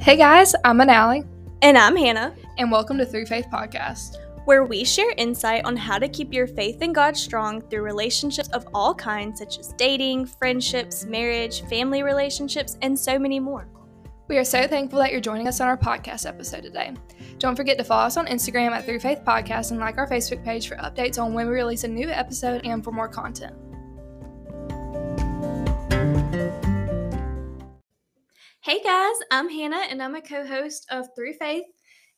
Hey guys, I'm Manali, And I'm Hannah, and welcome to Through Faith Podcast. where we share insight on how to keep your faith in God strong through relationships of all kinds, such as dating, friendships, marriage, family relationships, and so many more. We are so thankful that you're joining us on our podcast episode today. Don't forget to follow us on Instagram at Through Faith Podcast and like our Facebook page for updates on when we release a new episode and for more content. Hey guys, I'm Hannah, and I'm a co host of Through Faith.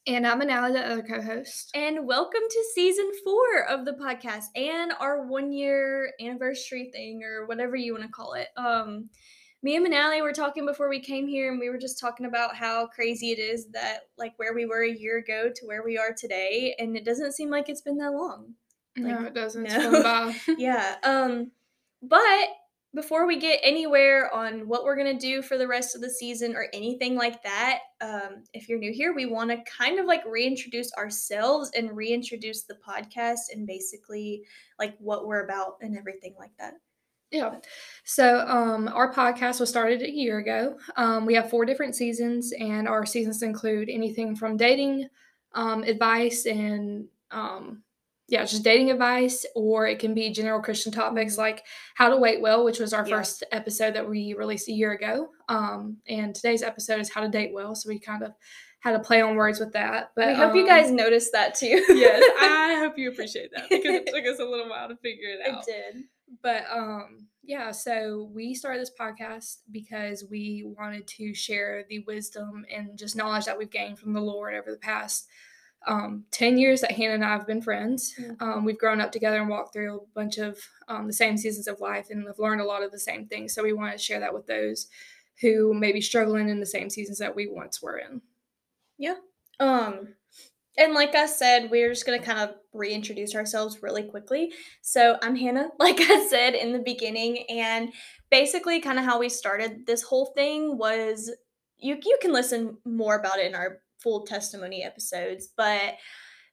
And I'm Manali, the other co-host. And welcome to season four of the podcast and our one year anniversary thing, or whatever you want to call it. Um, me and Manali were talking before we came here, and we were just talking about how crazy it is that, like, where we were a year ago to where we are today, and it doesn't seem like it's been that long. no, it doesn't. No. yeah. Um, but before we get anywhere on what we're gonna do for the rest of the season or anything like that, um, if you're new here, we want to kind of like reintroduce ourselves and reintroduce the podcast and basically like what we're about and everything like that. Yeah. So um, our podcast was started a year ago. Um, we have four different seasons, and our seasons include anything from dating um, advice and um, yeah, just dating advice, or it can be general Christian topics like how to wait well, which was our Yeah. first episode that we released a year ago. Um, and today's episode is how to date well. So we kind of had a play on words with that. But we hope you um, guys noticed that too. yes, I hope you appreciate that because it took us a little while to figure it out it did. but um yeah so we started this podcast because we wanted to share the wisdom and just knowledge that we've gained from the lord over the past um 10 years that hannah and i have been friends um, we've grown up together and walked through a bunch of um, the same seasons of life and have learned a lot of the same things so we want to share that with those who may be struggling in the same seasons that we once were in Yeah. Um, and like I said, we're just gonna kind of reintroduce ourselves really quickly. So I'm Hannah, like I said in the beginning, and basically, kind of how we started this whole thing was you you can listen more about it in our full testimony episodes, but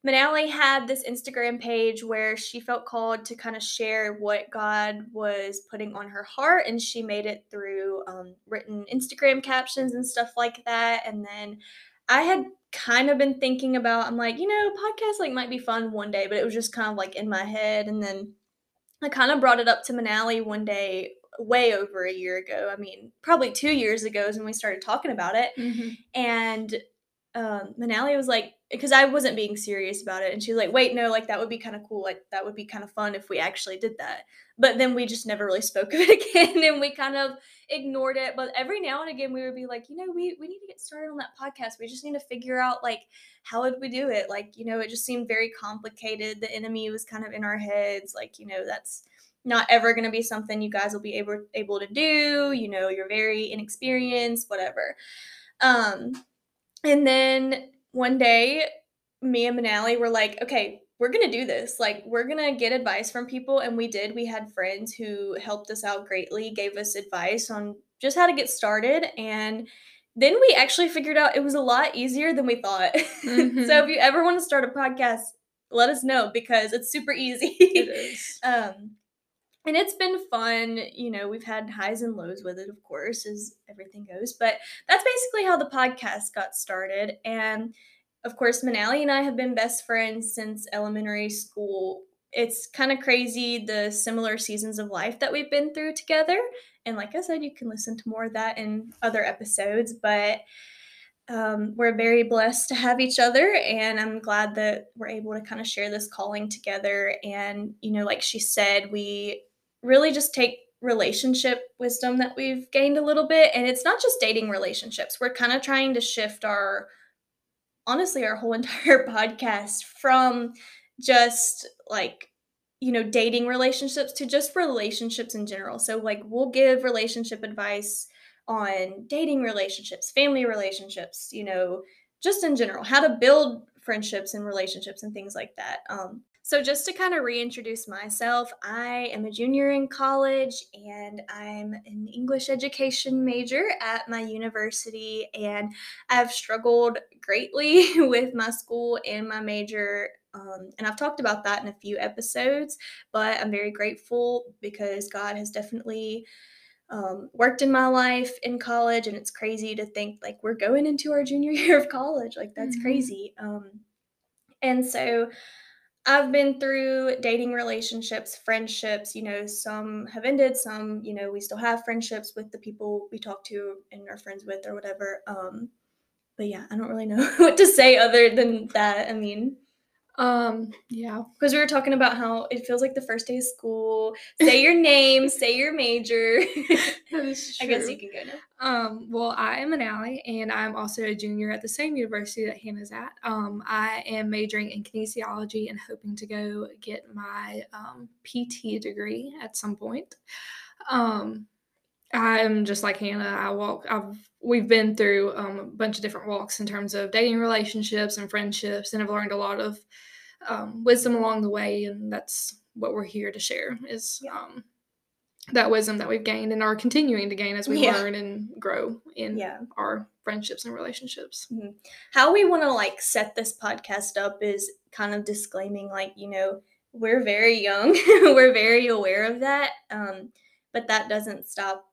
Manali had this Instagram page where she felt called to kind of share what God was putting on her heart, and she made it through um, written Instagram captions and stuff like that. And then I had kind of been thinking about, I'm like, you know, podcast like might be fun one day, but it was just kind of like in my head. And then I kind of brought it up to Manali one day, way over a year ago. I mean, probably two years ago is when we started talking about it and um, Manali was like, because I wasn't being serious about it, and she was like, "Wait, no, like that would be kind of cool. Like that would be kind of fun if we actually did that." But then we just never really spoke of it again, and we kind of ignored it. But every now and again, we would be like, you know, we we need to get started on that podcast. We just need to figure out like how would we do it. Like you know, it just seemed very complicated. The enemy was kind of in our heads. Like you know, that's not ever going to be something you guys will be able able to do. You know, you're very inexperienced, whatever. Um, and then one day, me and Manali were like, okay, we're going to do this. Like, we're going to get advice from people. And we did. We had friends who helped us out greatly, gave us advice on just how to get started. And then we actually figured out it was a lot easier than we thought. Mhm. so if you ever want to start a podcast, let us know because it's super easy. it is Um, and it's been fun. You know, we've had highs and lows with it, of course, as everything goes. But that's basically how the podcast got started. And of course, Manali and I have been best friends since elementary school. It's kind of crazy the similar seasons of life that we've been through together. And like I said, you can listen to more of that in other episodes. But um, we're very blessed to have each other and i'm glad that we're able to kind of share this calling together and you know like she said we really just take relationship wisdom that we've gained a little bit. And it's not just dating relationships. We're kind of trying to shift our honestly our whole entire podcast from just like you know dating relationships to just relationships in general. So like we'll give relationship advice on dating relationships, family relationships, you know, just in general, how to build friendships and relationships and things like that. Um, so, just to kind of reintroduce myself, I am a junior in college and I'm an English education major at my university. And I've struggled greatly with my school and my major. Um, and I've talked about that in a few episodes, but I'm very grateful because God has definitely um, worked in my life in college, and it's crazy to think like we're going into our junior year of college. Like that's Mhm. crazy. Um, and so I've been through dating relationships, friendships, you know, some have ended, some, you know, we still have friendships with the people we talk to and are friends with or whatever. Um, but yeah, I don't really know what to say other than that. I mean, Um, yeah. because we were talking about how it feels like the first day of school. Say your name, say your major. That is I guess you can go now. Um, well, I am Manali, and I'm also a junior at the same university that Hannah's at. Um, I am majoring in kinesiology and hoping to go get my um, PT degree at some point. Um, I'm just like Hannah. I walk. I've we've been through um, a bunch of different walks in terms of dating relationships and friendships, and I've learned a lot of um, wisdom along the way, and that's what we're here to share. Is um, that wisdom that we've gained and are continuing to gain as we Yeah. learn and grow in Yeah. our friendships and relationships. how we want to like set this podcast up is kind of disclaiming like you know we're very young we're very aware of that um, but that doesn't stop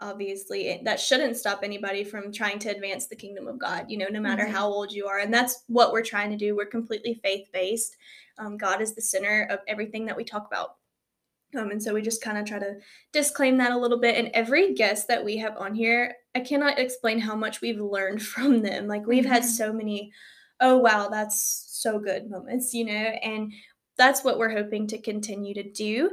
obviously it- that shouldn't stop anybody from trying to advance the kingdom of god you know no matter Mhm. how old you are and that's what we're trying to do we're completely faith-based um, god is the center of everything that we talk about um, and so we just kind of try to disclaim that a little bit. And every guest that we have on here, I cannot explain how much we've learned from them. Like we've had Mhm. so many, oh wow, that's so good moments, you know, and that's what we're hoping to continue to do.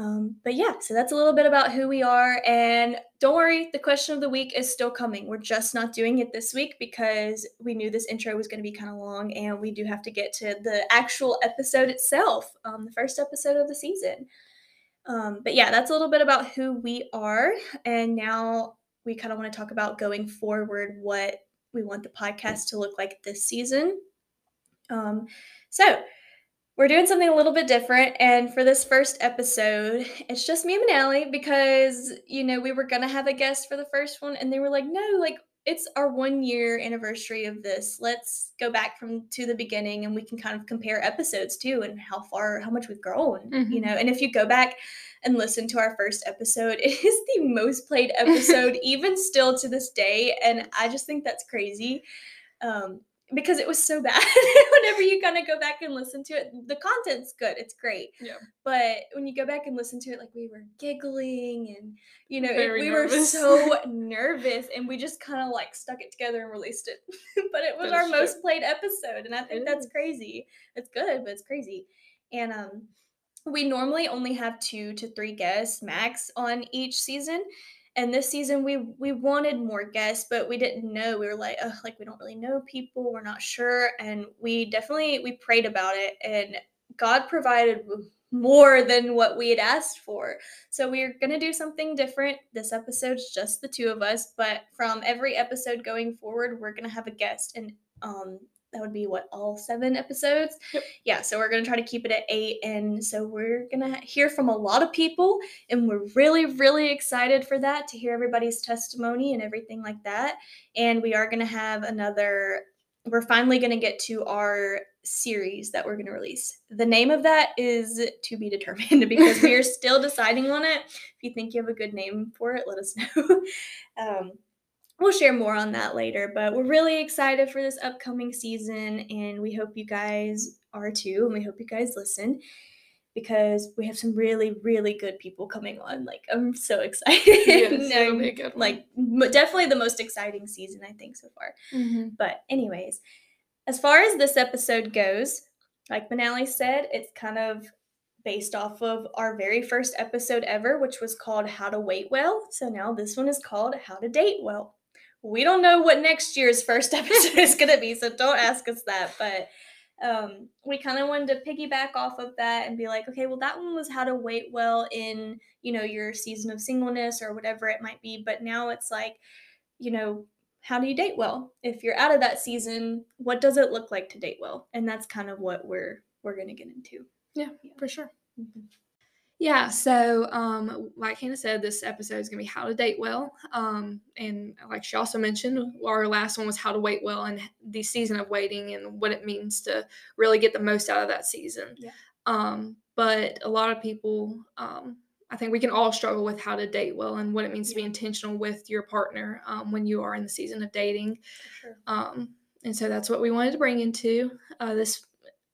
Um, but yeah, so that's a little bit about who we are. And don't worry, the question of the week is still coming. We're just not doing it this week because we knew this intro was going to be kind of long and we do have to get to the actual episode itself, um, the first episode of the season. Um, but yeah, that's a little bit about who we are. And now we kind of want to talk about going forward what we want the podcast to look like this season. Um, so we're doing something a little bit different. And for this first episode, it's just me and Manali because, you know, we were going to have a guest for the first one. And they were like, no, like, it's our one year anniversary of this. Let's go back from to the beginning and we can kind of compare episodes too and how far, how much we've grown, you Mhm. know. And if you go back and listen to our first episode, it is the most played episode, even still to this day. And I just think that's crazy. Um, because it was so bad. Whenever you kind of go back and listen to it, the content's good, it's great. Yeah. But when you go back and listen to it, like we were giggling and you know, it- we were so nervous and we just kind of like stuck it together and released it. but it was That our true. most played episode, and I think that's crazy. It's good, but it's crazy. And um we normally only have two to three guests max on each season and this season we we wanted more guests but we didn't know. We were like Ugh, like we don't really know people. We're not sure. And we definitely we prayed about it and god provided more than what we had asked for. So we're going to do something different. This episode's just the two of us but from every episode going forward we're going to have a guest. And um that would be what all seven episodes? Yep. yeah so we're going to try to keep it at eight and so we're going to hear from a lot of people and we're really really excited for that to hear everybody's testimony and everything like that. And we are going to have another we're finally going to get to our series that we're going to release. The name of that is to be determined because we are still deciding on it. If you think you have a good name for it let us know. Um, we'll share more on that later but we're really excited for this upcoming season and we hope you guys are too and we hope you guys listen because we have some really really good people coming on like i'm so excited. Yes, it'll be a I'm, like m- definitely the most exciting season i think so far. Mhm. but anyways as far as this episode goes like manali said it's kind of based off of our very first episode ever which was called how to wait well. So now this one is called how to date well we don't know what next year's first episode is going to be so don't ask us that but um, we kind of wanted to piggyback off of that and be like okay well that one was how to wait well in you know your season of singleness or whatever it might be but now it's like you know how do you date well if you're out of that season what does it look like to date well and that's kind of what we're we're going to get into Yeah, for sure. Mhm. Yeah, so um, like Hannah said, this episode is gonna be how to date well. Um, and like she also mentioned, our last one was how to wait well and the season of waiting and what it means to really get the most out of that season. Yeah. Um, but a lot of people um, I think we can all struggle with how to date well and what it means to be intentional with your partner um, when you are in the season of dating. Sure. Um, and so that's what we wanted to bring into uh, this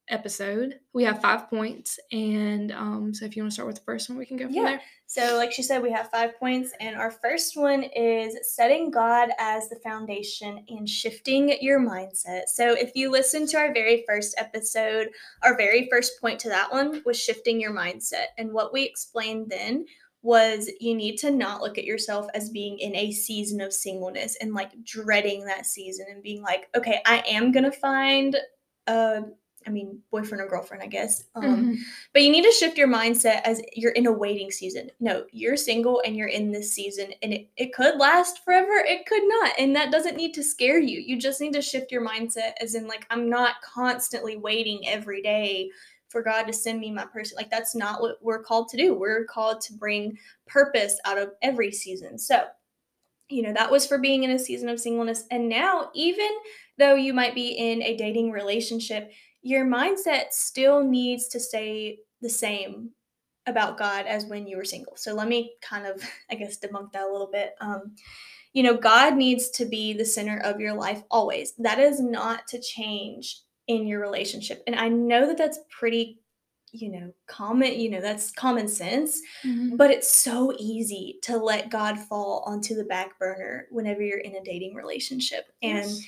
episode. We have five points. And um, so if you want to start with the first one, we can go from Yeah. there. So, like she said, we have five points, and our first one is setting God as the foundation and shifting your mindset. So, if you listen to our very first episode, our very first point to that one was shifting your mindset. And what we explained then was you need to not look at yourself as being in a season of singleness and like dreading that season and being like, okay, I am going to find a I mean, boyfriend or girlfriend, I guess. Um, Mhm. but you need to shift your mindset as you're in a waiting season. No, you're single and you're in this season, and it, it could last forever. It could not. And that doesn't need to scare you. You just need to shift your mindset as in, like, I'm not constantly waiting every day for God to send me my person. Like, that's not what we're called to do. We're called to bring purpose out of every season. So, you know, that was for being in a season of singleness. And now, even though you might be in a dating relationship, your mindset still needs to stay the same about God as when you were single. So let me kind of, I guess, debunk that a little bit. Um, you know, God needs to be the center of your life always. That is not to change in your relationship. And I know that that's pretty, you know, common, you know, that's common sense, Mhm. but it's so easy to let God fall onto the back burner whenever you're in a dating relationship. And Yes.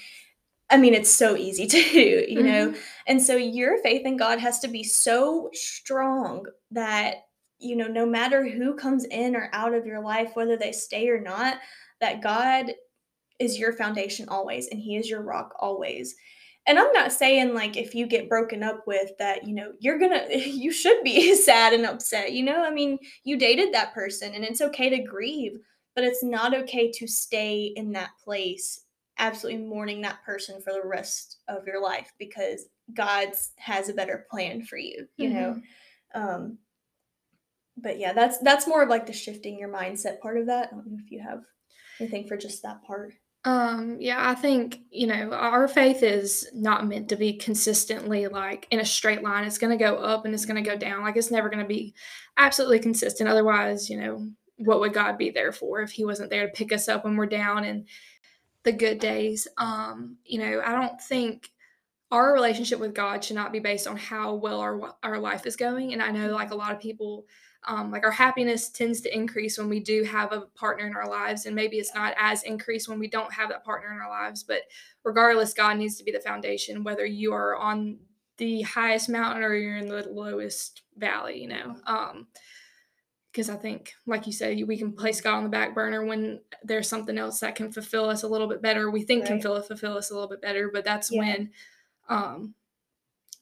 I mean, it's so easy to do, you know? Mhm. And so your faith in God has to be so strong that, you know, no matter who comes in or out of your life, whether they stay or not, that God is your foundation always and He is your rock always. And I'm not saying like if you get broken up with that, you know, you're gonna, you should be sad and upset, you know? I mean, you dated that person and it's okay to grieve, but it's not okay to stay in that place absolutely mourning that person for the rest of your life because God has a better plan for you, you know. Um but yeah, that's that's more of like the shifting your mindset part of that. I don't know if you have anything for just that part. Um, yeah, I think, you know, our faith is not meant to be consistently like in a straight line. It's going to go up and it's going to go down. Like it's never going to be absolutely consistent. Otherwise, you know, what would God be there for if he wasn't there to pick us up when we're down and the good days? Um, you know, I don't think our relationship with God should not be based on how well our our life is going. And I know like a lot of people um, like our happiness tends to increase when we do have a partner in our lives and maybe it's not as increased when we don't have that partner in our lives but regardless god needs to be the foundation whether you are on the highest mountain or you're in the lowest valley you know um because i think like you said we can place god on the back burner when there's something else that can fulfill us a little bit better we think can Right. fulfill, fulfill us a little bit better but that's Yeah. when um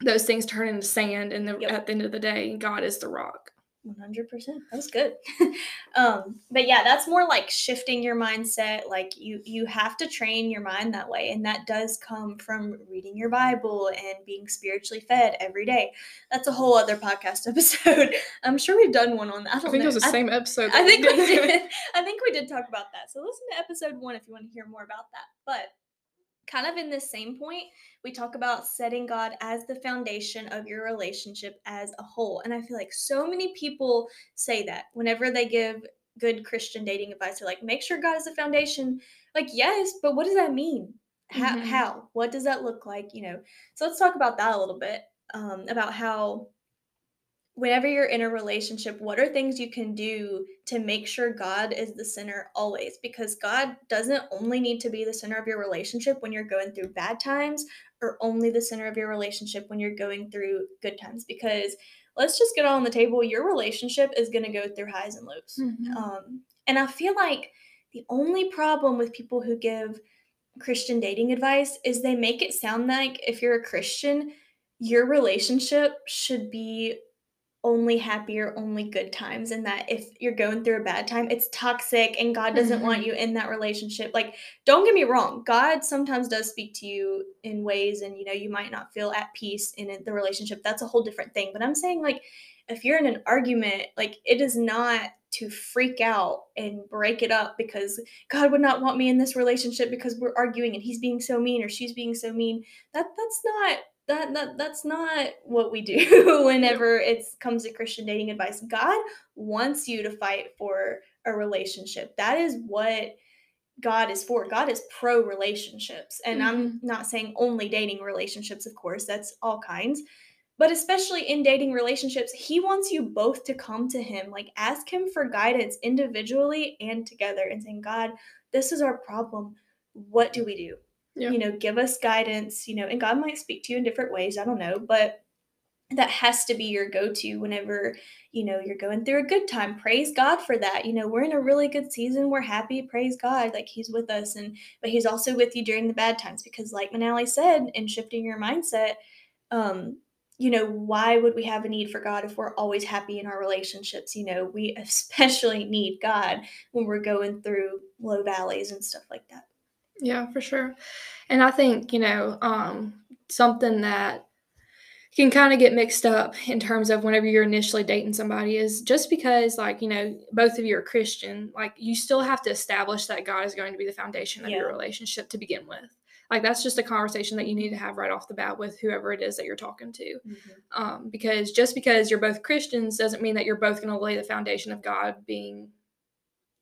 those things turn into sand and the, Yep. at the end of the day god is the rock 100%. That was good. um, but yeah, that's more like shifting your mindset. Like you you have to train your mind that way and that does come from reading your Bible and being spiritually fed every day. That's a whole other podcast episode. I'm sure we've done one on that. I I think know. it was the I- same episode. I think we did. did. I think we did talk about that. So listen to episode one if you want to hear more about that. But kind of in this same point, we talk about setting God as the foundation of your relationship as a whole. And I feel like so many people say that whenever they give good Christian dating advice, they're like, make sure God is the foundation. Like, yes, but what does that mean? How? Mhm. how? What does that look like? You know. So let's talk about that a little bit. Um, about how whenever you're in a relationship, what are things you can do to make sure God is the center always? Because God doesn't only need to be the center of your relationship when you're going through bad times or only the center of your relationship when you're going through good times. Because let's just get all on the table, your relationship is going to go through highs and lows. Mhm. Um, and I feel like the only problem with people who give Christian dating advice is they make it sound like if you're a Christian, your relationship should be only happy or only good times, and that if you're going through a bad time, it's toxic and God doesn't want Mhm. you in that relationship. Like, don't get me wrong, God sometimes does speak to you in ways, and you know, you might not feel at peace in the relationship. That's a whole different thing. But I'm saying, like, if you're in an argument, like, it is not to freak out and break it up because God would not want me in this relationship because we're arguing and he's being so mean or she's being so mean. That that's not that, that that's not what we do whenever it comes to Christian dating advice. God wants you to fight for a relationship. That is what God is for. God is pro relationships. And mm-hmm. I'm not saying only dating relationships, of course, that's all kinds. But especially in dating relationships, he wants you both to come to him. Like, ask him for guidance individually and together and saying, God, this is our problem. What do we do? Yeah. You know, give us guidance, you know, and God might speak to you in different ways. I don't know. But that has to be your go-to whenever you know you're going through a good time praise god for that you know we're in a really good season we're happy praise god like he's with us and but he's also with you during the bad times because like manali said in shifting your mindset um you know why would we have a need for god if we're always happy in our relationships you know we especially need god when we're going through low valleys and stuff like that yeah for sure and i think you know um something that can kind of get mixed up in terms of whenever you're initially dating somebody is just because like you know both of you are christian like you still have to establish that god is going to be the foundation of yeah. your relationship to begin with like that's just a conversation that you need to have right off the bat with whoever it is that you're talking to mm-hmm. um, because just because you're both christians doesn't mean that you're both going to lay the foundation of god being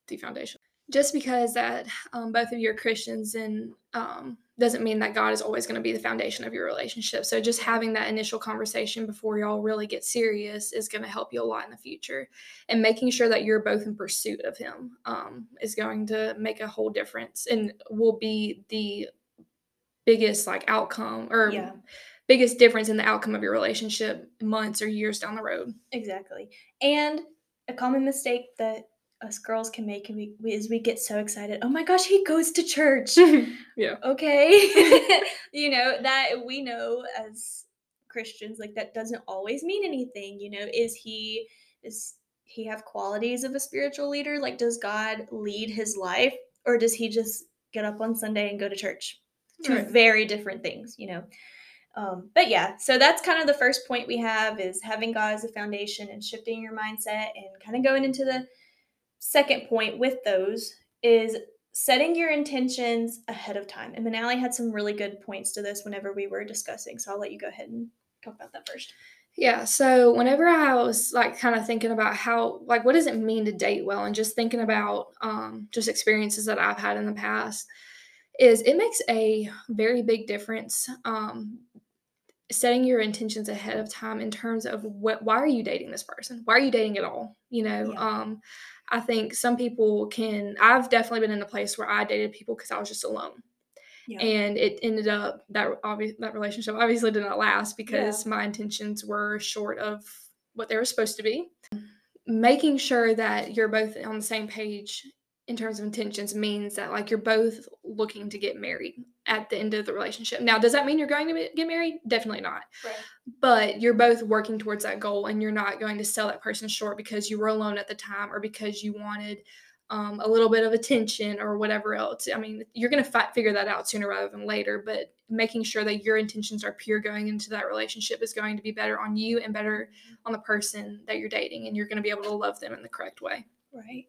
the foundation just because that um, both of you are christians and um, doesn't mean that God is always going to be the foundation of your relationship. So just having that initial conversation before y'all really get serious is going to help you a lot in the future. And making sure that you're both in pursuit of Him um, is going to make a whole difference and will be the biggest like outcome or yeah. biggest difference in the outcome of your relationship months or years down the road. Exactly. And a common mistake that us girls can make we, we, is we get so excited. Oh my gosh, he goes to church. yeah. Okay. you know, that we know as Christians, like that doesn't always mean anything. You know, is he is he have qualities of a spiritual leader? Like, does God lead his life? Or does he just get up on Sunday and go to church? Two right. very different things, you know. Um, but yeah, so that's kind of the first point we have is having God as a foundation and shifting your mindset and kind of going into the second point with those is setting your intentions ahead of time. And Manali had some really good points to this whenever we were discussing. So I'll let you go ahead and talk about that first. Yeah. So whenever I was like kind of thinking about how, like, what does it mean to date well, and just thinking about um, just experiences that I've had in the past, is it makes a very big difference um, setting your intentions ahead of time in terms of what why are you dating this person why are you dating at all you know yeah. um i think some people can i've definitely been in a place where i dated people because i was just alone yeah. and it ended up that obvious that relationship obviously did not last because yeah. my intentions were short of what they were supposed to be making sure that you're both on the same page in terms of intentions means that like you're both looking to get married at the end of the relationship. Now, does that mean you're going to get married? Definitely not. Right. But you're both working towards that goal and you're not going to sell that person short because you were alone at the time or because you wanted um, a little bit of attention or whatever else. I mean, you're going to fi- figure that out sooner rather than later, but making sure that your intentions are pure going into that relationship is going to be better on you and better on the person that you're dating and you're going to be able to love them in the correct way. Right.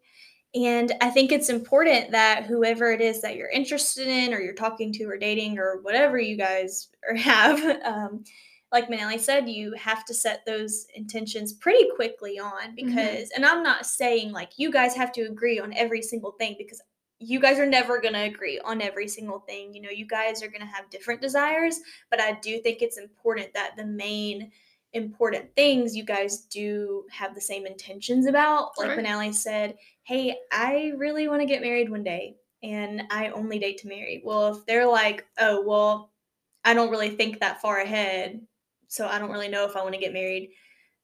And I think it's important that whoever it is that you're interested in, or you're talking to, or dating, or whatever you guys have, um, like Manali said, you have to set those intentions pretty quickly on mm-hmm. because, mm-hmm. and I'm not saying like you guys have to agree on every single thing because you guys are never going to agree on every single thing. You know, you guys are going to have different desires, but I do think it's important that the main important things you guys do have the same intentions about. Like right. when Allie said, Hey, I really want to get married one day and I only date to marry. Well, if they're like, Oh, well, I don't really think that far ahead, so I don't really know if I want to get married.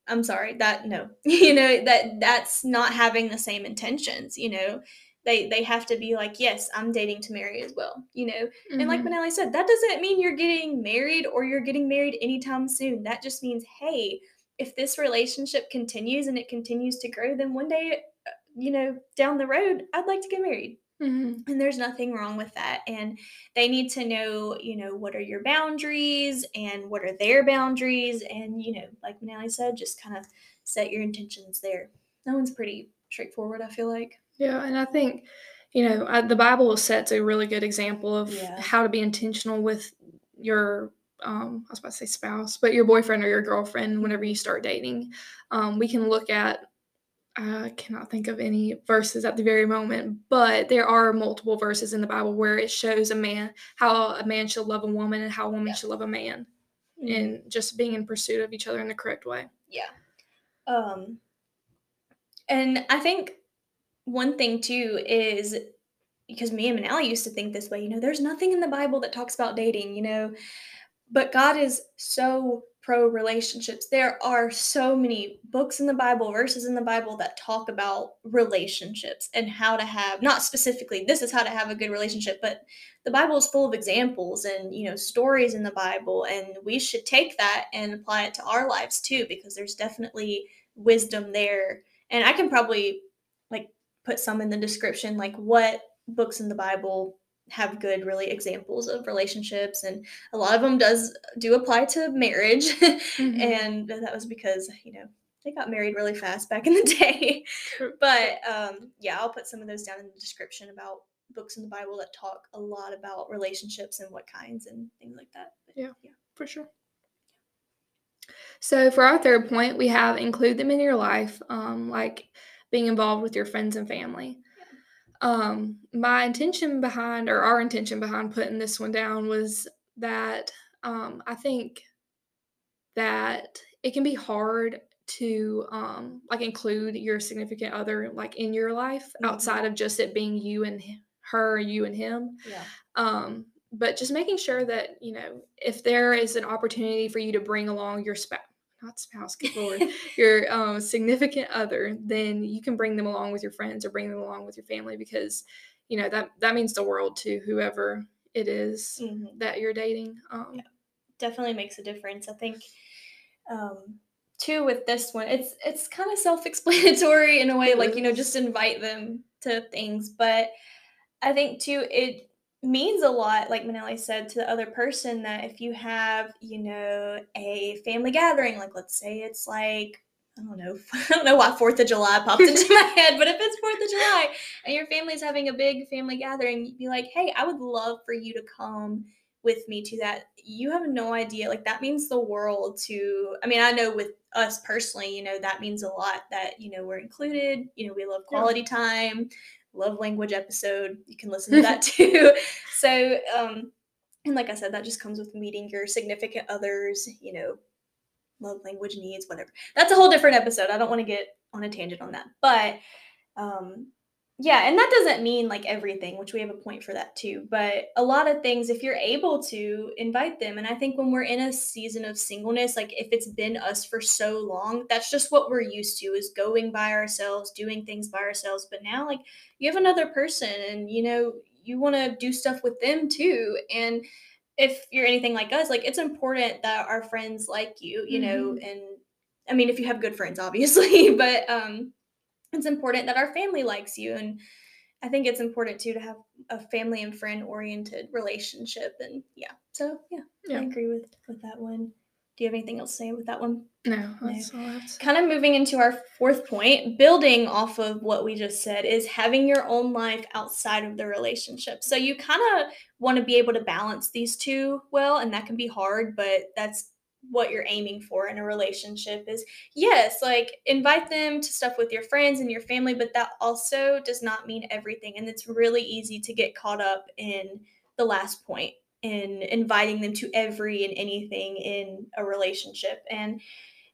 I'm sorry, that no. you know, that that's not having the same intentions, you know they they have to be like yes i'm dating to marry as well you know mm-hmm. and like mm-hmm. manali said that doesn't mean you're getting married or you're getting married anytime soon that just means hey if this relationship continues and it continues to grow then one day uh, you know down the road i'd like to get married mm-hmm. and there's nothing wrong with that and they need to know you know what are your boundaries and what are their boundaries and you know like manali said just kind of set your intentions there that one's pretty straightforward i feel like yeah, and I think, you know, I, the Bible sets a really good example of yeah. how to be intentional with your um, I was about to say spouse, but your boyfriend or your girlfriend whenever you start dating. Um, we can look at I cannot think of any verses at the very moment, but there are multiple verses in the Bible where it shows a man how a man should love a woman and how a woman yeah. should love a man, mm-hmm. and just being in pursuit of each other in the correct way. Yeah. Um. And I think one thing too is because me and Manali used to think this way. You know, there's nothing in the Bible that talks about dating. You know, but God is so pro relationships. There are so many books in the Bible, verses in the Bible that talk about relationships and how to have not specifically this is how to have a good relationship, but the Bible is full of examples and you know stories in the Bible and we should take that and apply it to our lives too because there's definitely wisdom there. And I can probably put some in the description like what books in the Bible have good really examples of relationships and a lot of them does do apply to marriage. Mm-hmm. and that was because you know they got married really fast back in the day. But um, yeah i'll put some of those down in the description about books in the bible that talk a lot about relationships and what kinds and things like that. But, yeah yeah. for sure. So for our third point we have include them in your life. Um, like being involved with your friends and family um, my intention behind, or our intention behind putting this one down was that um, I think that it can be hard to um, like include your significant other like in your life mm-hmm. outside of just it being you and her, you and him. Yeah. Um, but just making sure that you know if there is an opportunity for you to bring along your spouse not spouse, good lord, your um, significant other, then you can bring them along with your friends or bring them along with your family because, you know, that that means the world to whoever it is mm-hmm. that you're dating. Um, yeah, definitely makes a difference. I think, um, too, with this one, it's it's kind of self-explanatory in a way, like you know, just invite them to things, but I think too it means a lot, like Manali said, to the other person that if you have, you know, a family gathering, like let's say it's like, I don't know, I don't know why Fourth of July popped into my head, but if it's Fourth of July and your family's having a big family gathering, you'd be like, hey, I would love for you to come with me to that. You have no idea. Like that means the world to I mean, I know with us personally, you know, that means a lot that, you know, we're included, you know, we love quality yeah. time love language episode. You can listen to that too. so, um, and like I said, that just comes with meeting your significant others, you know, love language needs, whatever. That's a whole different episode. I don't want to get on a tangent on that. But um, yeah, and that doesn't mean like everything, which we have a point for that too. But a lot of things, if you're able to invite them, and I think when we're in a season of singleness, like if it's been us for so long, that's just what we're used to is going by ourselves, doing things by ourselves. But now, like you have another person, and you know, you want to do stuff with them too. And if you're anything like us, like it's important that our friends like you, you mm-hmm. know, and I mean, if you have good friends, obviously, but um, it's important that our family likes you and i think it's important too to have a family and friend oriented relationship and yeah so yeah, yeah, i agree with with that one. Do you have anything else to say with that one? No that's no. kind of moving into our fourth point building off of what we just said is having your own life outside of the relationship. So you kind of want to be able to balance these two well and that can be hard but that's what you're aiming for in a relationship is yes like invite them to stuff with your friends and your family but that also does not mean everything and it's really easy to get caught up in the last point in inviting them to every and anything in a relationship and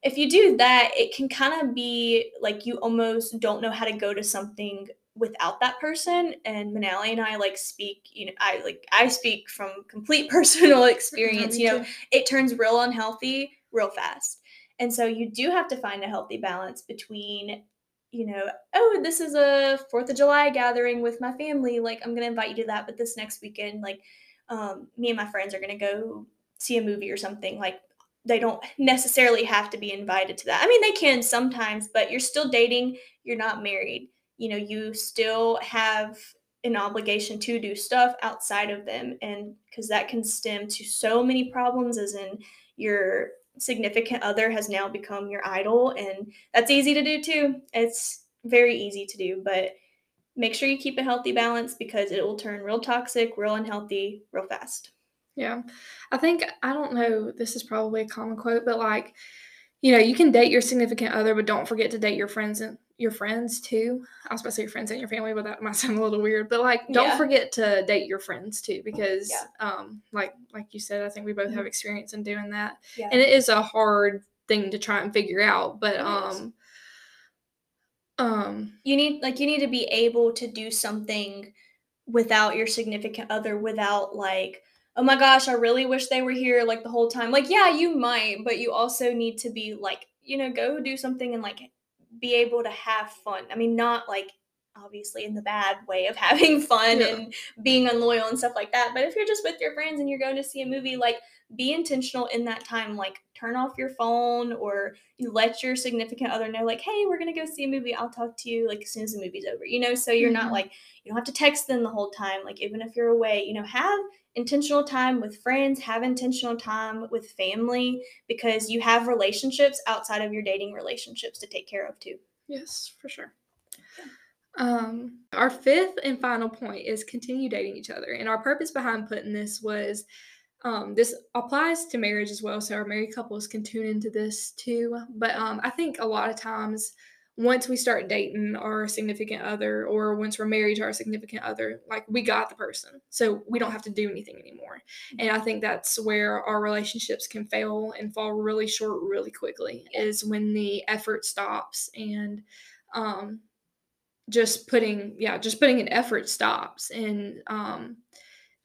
if you do that it can kind of be like you almost don't know how to go to something without that person and Manali and I like speak you know I like I speak from complete personal experience you know it turns real unhealthy real fast. And so you do have to find a healthy balance between you know oh this is a 4th of July gathering with my family like I'm going to invite you to that but this next weekend like um me and my friends are going to go see a movie or something like they don't necessarily have to be invited to that. I mean, they can sometimes, but you're still dating, you're not married you know you still have an obligation to do stuff outside of them and because that can stem to so many problems as in your significant other has now become your idol and that's easy to do too it's very easy to do but make sure you keep a healthy balance because it will turn real toxic real unhealthy real fast Yeah. I think I don't know, this is probably a common quote, but like, you know, you can date your significant other, but don't forget to date your friends and your friends too. I was about to say your friends and your family, but that might sound a little weird. But like, don't Yeah. forget to date your friends too, because Yeah. um, like like you said, I think we both have experience in doing that, Yeah. and it is a hard thing to try and figure out. But um, um, you need like you need to be able to do something without your significant other without like oh my gosh i really wish they were here like the whole time like yeah you might but you also need to be like you know go do something and like be able to have fun i mean not like obviously in the bad way of having fun Yeah. and being unloyal and stuff like that but if you're just with your friends and you're going to see a movie like be intentional in that time like turn off your phone or you let your significant other know like hey we're gonna go see a movie i'll talk to you like as soon as the movie's over you know so you're not Mhm. like you don't have to text them the whole time like even if you're away you know have intentional time with friends have intentional time with family because you have relationships outside of your dating relationships to take care of too yes, for sure. Um, our fifth and final point is continue dating each other. And our purpose behind putting this was um, this applies to marriage as well. So our married couples can tune into this too. But um, I think a lot of times, once we start dating our significant other, or once we're married to our significant other, like we got the person. So we don't have to do anything anymore. And I think that's where our relationships can fail and fall really short really quickly, is when the effort stops and um, just putting yeah just putting an effort stops and um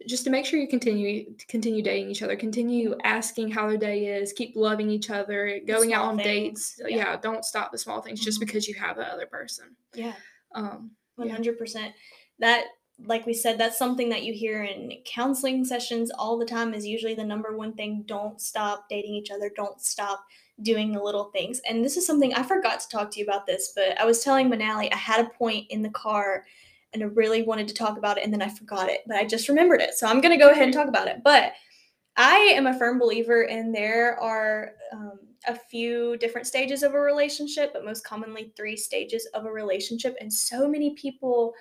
just to make sure you continue continue dating each other continue asking how their day is keep loving each other going out on things, dates yeah. yeah. don't stop the small things just Mhm. because you have the other person yeah um Yeah. hundred percent. That, like we said, that's something that you hear in counseling sessions all the time. Is usually the number one thing. Don't stop dating each other. Don't stop doing the little things. And this is something I forgot to talk to you about this, but I was telling Manali I had a point in the car, and I really wanted to talk about it, and then I forgot it, but I just remembered it. So I'm gonna go ahead and talk about it. But I am a firm believer in there are um, a few different stages of a relationship, but most commonly three stages of a relationship. And so many people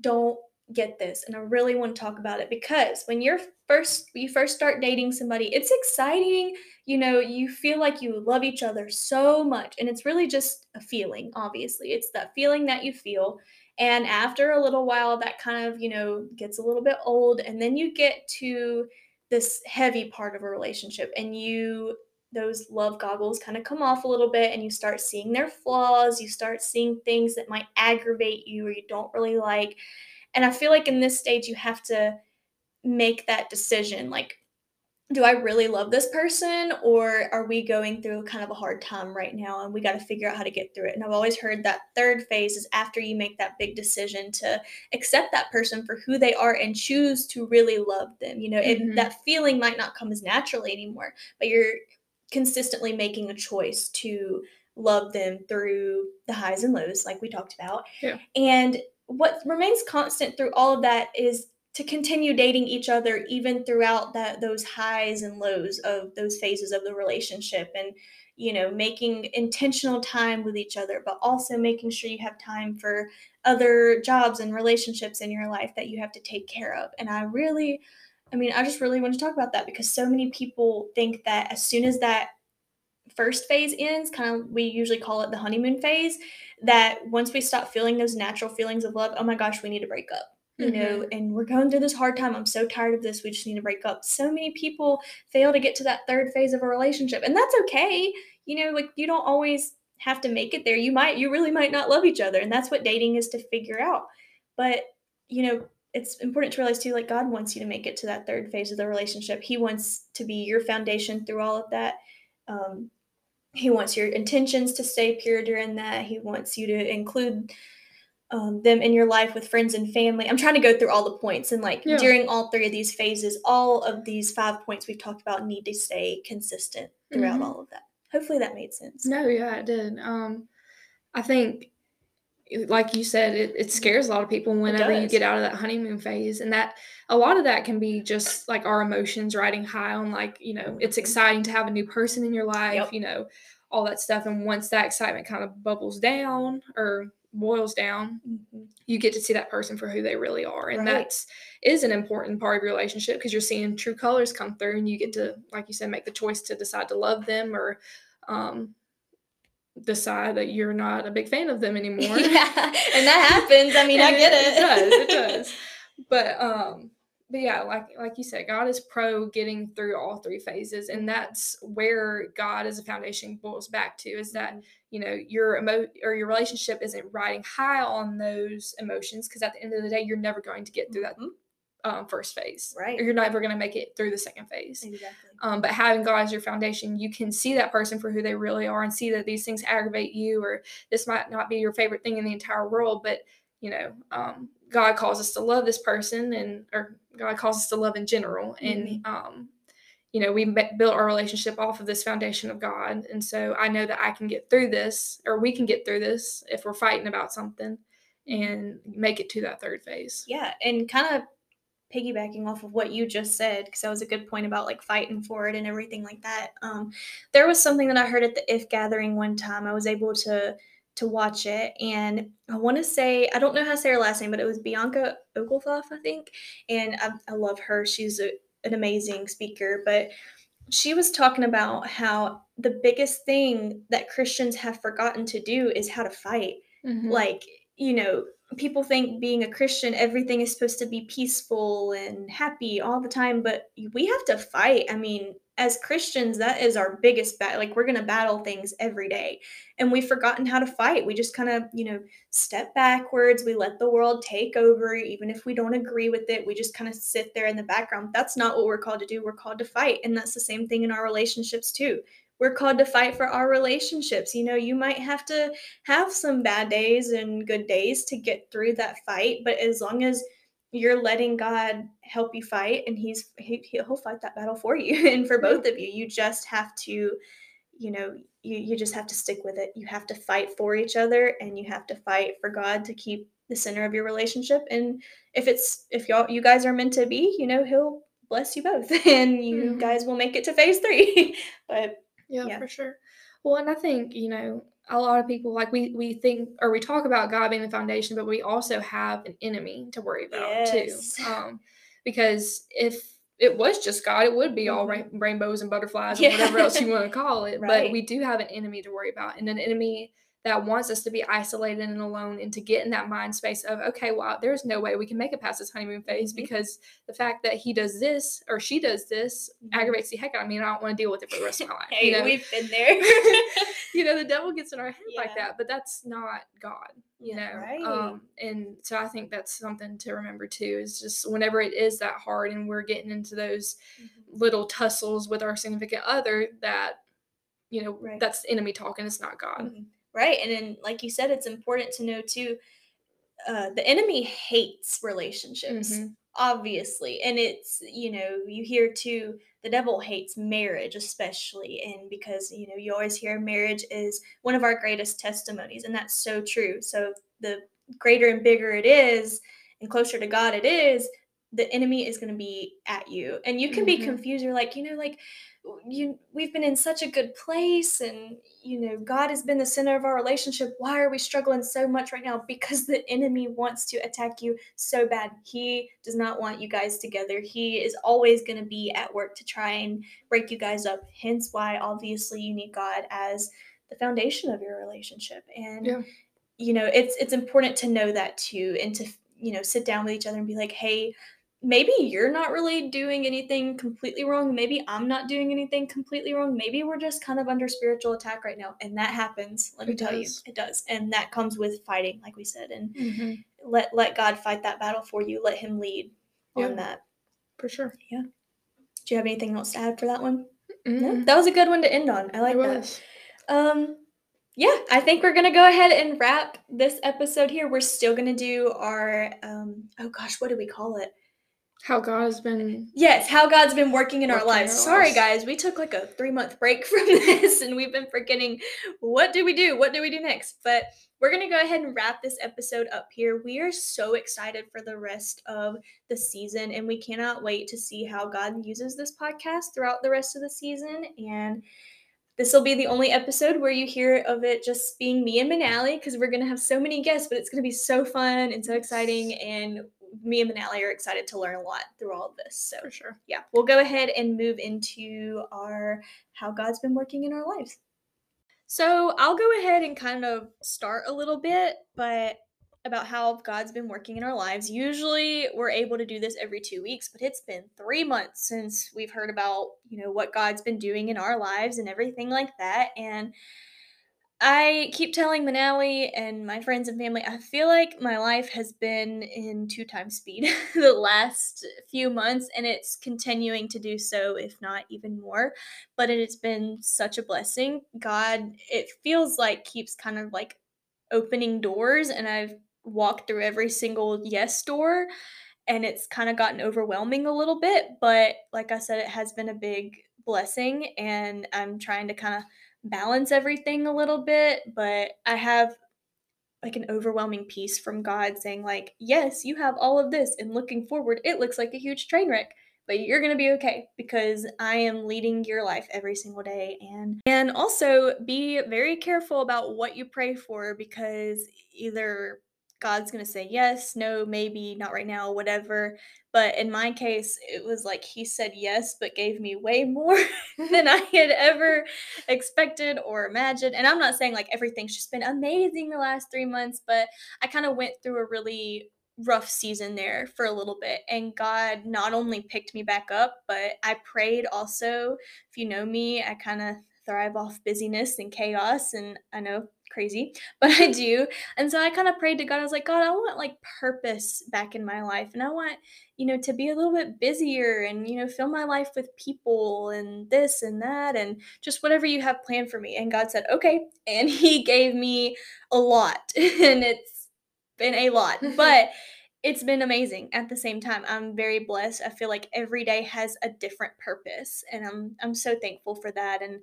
don't get this. And I really want to talk about it because when you're first you first start dating somebody, it's exciting. You know, you feel like you love each other so much. And it's really just a feeling, obviously. It's that feeling that you feel. And after a little while, that kind of, you know, gets a little bit old. And then you get to this heavy part of a relationship and you those love goggles kind of come off a little bit and you start seeing their flaws you start seeing things that might aggravate you or you don't really like and i feel like in this stage you have to make that decision like do i really love this person or are we going through kind of a hard time right now and we got to figure out how to get through it and i've always heard that third phase is after you make that big decision to accept that person for who they are and choose to really love them. You know, Mhm. and that feeling might not come as naturally anymore, but you're consistently making a choice to love them through the highs and lows, like we talked about. Yeah. And what remains constant through all of that is to continue dating each other even throughout that those highs and lows of those phases of the relationship and you know making intentional time with each other but also making sure you have time for other jobs and relationships in your life that you have to take care of. And I really, I mean, I just really want to talk about that because so many people think that as soon as that first phase ends, kind of, we usually call it the honeymoon phase, that once we stop feeling those natural feelings of love, oh my gosh, we need to break up. You know, and we're going through this hard time. I'm so tired of this. We just need to break up. So many people fail to get to that third phase of a relationship, and that's okay. You know, like you don't always have to make it there. You might, you really might not love each other. And that's what dating is to figure out. But, you know, it's important to realize too, like God wants you to make it to that third phase of the relationship. He wants to be your foundation through all of that. Um, he wants your intentions to stay pure during that. He wants you to include um, them in your life with friends and family. I'm trying to go through all the points and like Yeah. during all three of these phases, all of these five points we've talked about need to stay consistent throughout Mhm. all of that. Hopefully that made sense. No, yeah, it did. Um, I think, like you said, it, it scares a lot of people whenever you get out of that honeymoon phase, and that a lot of that can be just like our emotions riding high on, like you know, it's Mhm. exciting to have a new person in your life, Yep. you know, all that stuff, and once that excitement kind of bubbles down, or boils down, Mhm. you get to see that person for who they really are, and Right. that's is an important part of your relationship because you're seeing true colors come through, and you get to, like you said, make the choice to decide to love them or um, decide that you're not a big fan of them anymore. yeah, and that happens. I mean, I get it. It does. It does. But um, but yeah, like like you said, God is pro getting through all three phases, and that's where God as a foundation boils back to is that Mhm. You know your emo or your relationship isn't riding high on those emotions because at the end of the day, you're never going to get through that Mhm. um, first phase, Right. Or you're never going to make it through the second phase. Exactly. Um, but having God as your foundation, you can see that person for who they really are and see that these things aggravate you, or this might not be your favorite thing in the entire world, but you know, um, God calls us to love this person, and or God calls us to love in general, and um, you know, we built our relationship off of this foundation of God, and so I know that I can get through this, or we can get through this if we're fighting about something, and make it to that third phase. Yeah, and kind of piggybacking off of what you just said, because that was a good point about like fighting for it and everything like that. Um, there was something that I heard at the If Gathering one time. I was able to to watch it, and I want to say I don't know how to say her last name, but it was Bianca Olthoff, I think, and I, I love her. She's a, an amazing speaker, but she was talking about how the biggest thing that Christians have forgotten to do is how to fight Mhm. like you know people think being a christian everything is supposed to be peaceful and happy all the time but we have to fight i mean as christians that is our biggest battle like we're going to battle things every day. And we've forgotten how to fight. We just kind of you know step backwards. We let the world take over. Even if we don't agree with it we just kind of sit there in the background. That's not what we're called to do. We're called to fight. And that's the same thing in our relationships too. We're called to fight for our relationships. You know you might have to have some bad days and good days to get through that fight. But as long as you're letting god help you fight and he's he, he'll fight that battle for you and for both of you you just have to you know you, you just have to stick with it you have to fight for each other and you have to fight for god to keep the center of your relationship and if it's if y'all you guys are meant to be you know he'll bless you both and you Mhm. guys will make it to phase three but Yeah, Yeah. for sure. Well, and I think, you know, a lot of people like we we think or we talk about God being the foundation, but we also have an enemy to worry about Yes. too. Um, because if it was just God, it would be all Mhm. rain- rainbows and butterflies Yeah. and whatever else you want to call it. Right. But we do have an enemy to worry about, and an enemy that wants us to be isolated and alone and to get in that mind space of okay well there's no way we can make it past this honeymoon phase Mhm. because the fact that he does this or she does this Mhm. aggravates the heck out of me and i don't want to deal with it for the rest of my life hey you know? we've been there you know the devil gets in our head like that but that's not god you know right. um and so i think that's something to remember too is just whenever it is that hard and we're getting into those little tussles with our significant other that you know Right. that's the enemy talking it's not god Mhm. Right. And then, like you said, it's important to know too uh, the enemy hates relationships, Mhm. obviously. And it's, you know, you hear too, the devil hates marriage, especially. And because, you know, you always hear marriage is one of our greatest testimonies. And that's so true. So the greater and bigger it is, and closer to God it is, the enemy is going to be at you. And you can be Mhm. confused. You're like, you know, like, you we've been in such a good place and you know god has been the center of our relationship. Why are we struggling so much right now? Because the enemy wants to attack you so bad. He does not want you guys together. He is always going to be at work to try and break you guys up. Hence why obviously you need god as the foundation of your relationship. And Yeah. you know it's it's important to know that too and to you know sit down with each other and be like hey maybe you're not really doing anything completely wrong. Maybe I'm not doing anything completely wrong. Maybe we're just kind of under spiritual attack right now. And that happens. Let me It tell does. you. It does. And that comes with fighting, like we said. And Mhm. let let God fight that battle for you. Let him lead Yeah. on that. for sure Yeah. Do you have anything else to add for that one? No? Mhm. That was a good one to end on. I like that. Um, yeah, I think we're gonna go ahead and wrap this episode here. We're still gonna do our um oh gosh, what do we call it? How god has been Yes, how God's been working in our Working in lives. our Sorry, lives. guys, we took like a three month break from this and we've been forgetting what do we do? What do we do next? But we're going to go ahead and wrap this episode up here. We are so excited for the rest of the season and we cannot wait to see how God uses this podcast throughout the rest of the season. And this will be the only episode where you hear of it just being me and Manali because we're going to have so many guests, but it's going to be so fun and so exciting. And me and Manali are excited to learn a lot through all of this. So, For sure. yeah, we'll go ahead and move into our how God's been working in our lives. So, I'll go ahead and kind of start a little bit, but about how God's been working in our lives. Usually we're able to do this every 2 weeks, but it's been 3 months since we've heard about, you know, what God's been doing in our lives and everything like that. And I keep telling Manali and my friends and family, I feel like my life has been in two times speed the last few months, and it's continuing to do so, if not even more. But it has been such a blessing. God, it feels like, keeps kind of like opening doors, and I've walked through every single yes door, and it's kind of gotten overwhelming a little bit. But like I said, it has been a big blessing, and I'm trying to kind of balance everything a little bit, but I have like an overwhelming peace from God saying like, "Yes, you have all of this and looking forward, it looks like a huge train wreck, but you're going to be okay because I am leading your life every single day." And and also be very careful about what you pray for because either God's going to say yes, no, maybe, not right now, whatever. But in my case, it was like he said yes, but gave me way more than I had ever expected or imagined. And I'm not saying like everything's just been amazing the last three months, but I kind of went through a really rough season there for a little bit. And God not only picked me back up, but I prayed also. If you know me, I kind of thrive off busyness and chaos. And I know crazy, but I do. And so I kind of prayed to God. I was like, God, I want like purpose back in my life. And I want, you know, to be a little bit busier and, you know, fill my life with people and this and that and just whatever you have planned for me. And God said, okay. And He gave me a lot. and it's been a lot. But it's been amazing at the same time. I'm very blessed. I feel like every day has a different purpose. And I'm I'm so thankful for that. And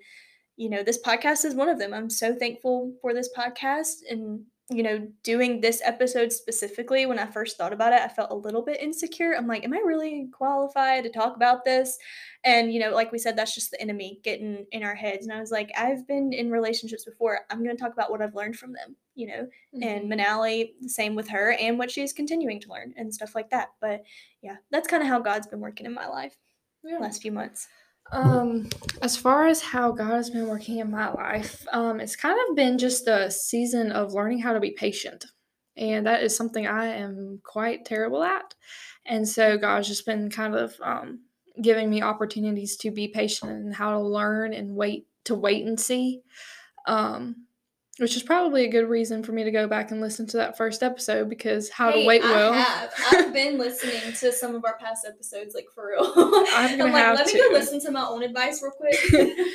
you know, this podcast is one of them. I'm so thankful for this podcast and you know, doing this episode specifically, when I first thought about it, I felt a little bit insecure. I'm like, am I really qualified to talk about this? And, you know, like we said, that's just the enemy getting in our heads. And I was like, I've been in relationships before. I'm going to talk about what I've learned from them, you know, mm-hmm. and Manali, the same with her and what she's continuing to learn and stuff like that. But yeah, that's kind of how God's been working in my life yeah. last few months. Um, as far as how God has been working in my life, um, it's kind of been just a season of learning how to be patient. And that is something I am quite terrible at. And so God's just been kind of um, giving me opportunities to be patient and how to learn and wait to wait and see. Um, which is probably a good reason for me to go back and listen to that first episode because how hey, to wait well. I have. I've been listening to some of our past episodes, like for real. I'm I'm like, have let to. me go listen to my own advice real quick.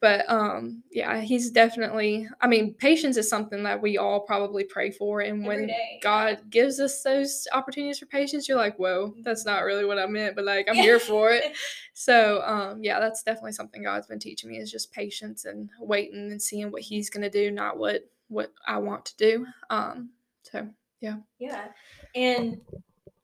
but um, yeah, he's definitely. I mean, patience is something that we all probably pray for, and Every when day. God gives us those opportunities for patience, you're like, "Whoa, that's not really what I meant," but like, I'm here for it. So um, yeah, that's definitely something God's been teaching me is just patience and waiting and seeing what He's gonna do, not what what I want to do. Um, so yeah, yeah, and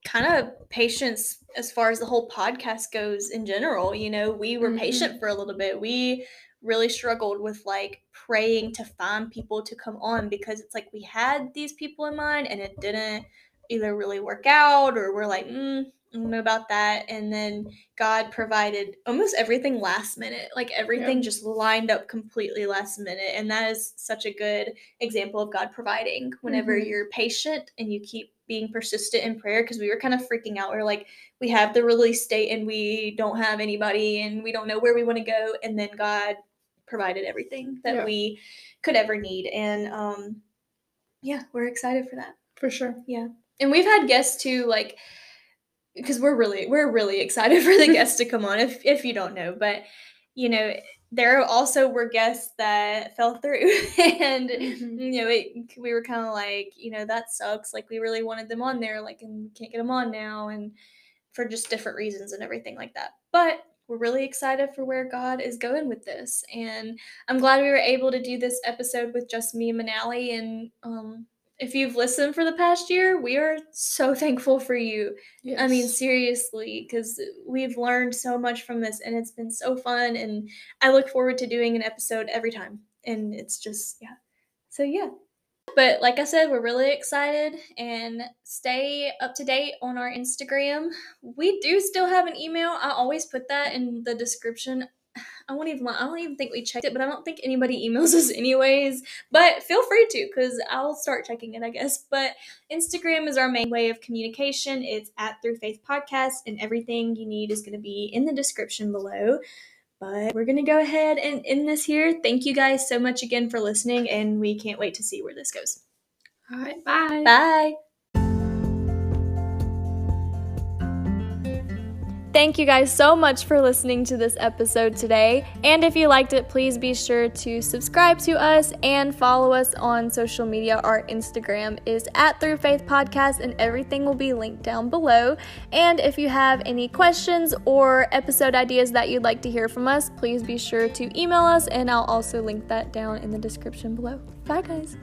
kind of patience as far as the whole podcast goes in general. You know, we were mm-hmm. patient for a little bit. We really struggled with like praying to find people to come on because it's like we had these people in mind and it didn't either really work out or we're like, mm, I don't know about that. And then God provided almost everything last minute. Like everything yeah. just lined up completely last minute. And that is such a good example of God providing whenever mm-hmm. you're patient and you keep being persistent in prayer because we were kind of freaking out. We are like, we have the release date and we don't have anybody and we don't know where we want to go. And then God provided everything that yeah. we could ever need. And um yeah, we're excited for that. For sure. Yeah. And we've had guests too, like because we're really we're really excited for the guests to come on if if you don't know but you know there also were guests that fell through and mm-hmm. you know it, we were kind of like you know that sucks like we really wanted them on there like and can't get them on now and for just different reasons and everything like that but we're really excited for where God is going with this and I'm glad we were able to do this episode with just me and Manali and um if you've listened for the past year, we are so thankful for you. Yes. I mean, seriously, because we've learned so much from this and it's been so fun. And I look forward to doing an episode every time. And it's just, yeah. So, yeah. But like I said, we're really excited and stay up to date on our Instagram. We do still have an email. I always put that in the description I won't even I don't even think we checked it, but I don't think anybody emails us anyways. But feel free to, because I'll start checking it, I guess. But Instagram is our main way of communication. It's at Through Faith Podcast, and everything you need is going to be in the description below. But we're going to go ahead and end this here. Thank you guys so much again for listening, and we can't wait to see where this goes. All right, bye. Bye. Thank you guys so much for listening to this episode today. And if you liked it, please be sure to subscribe to us and follow us on social media. Our Instagram is at Through Faith Podcast, and everything will be linked down below. And if you have any questions or episode ideas that you'd like to hear from us, please be sure to email us, and I'll also link that down in the description below. Bye, guys.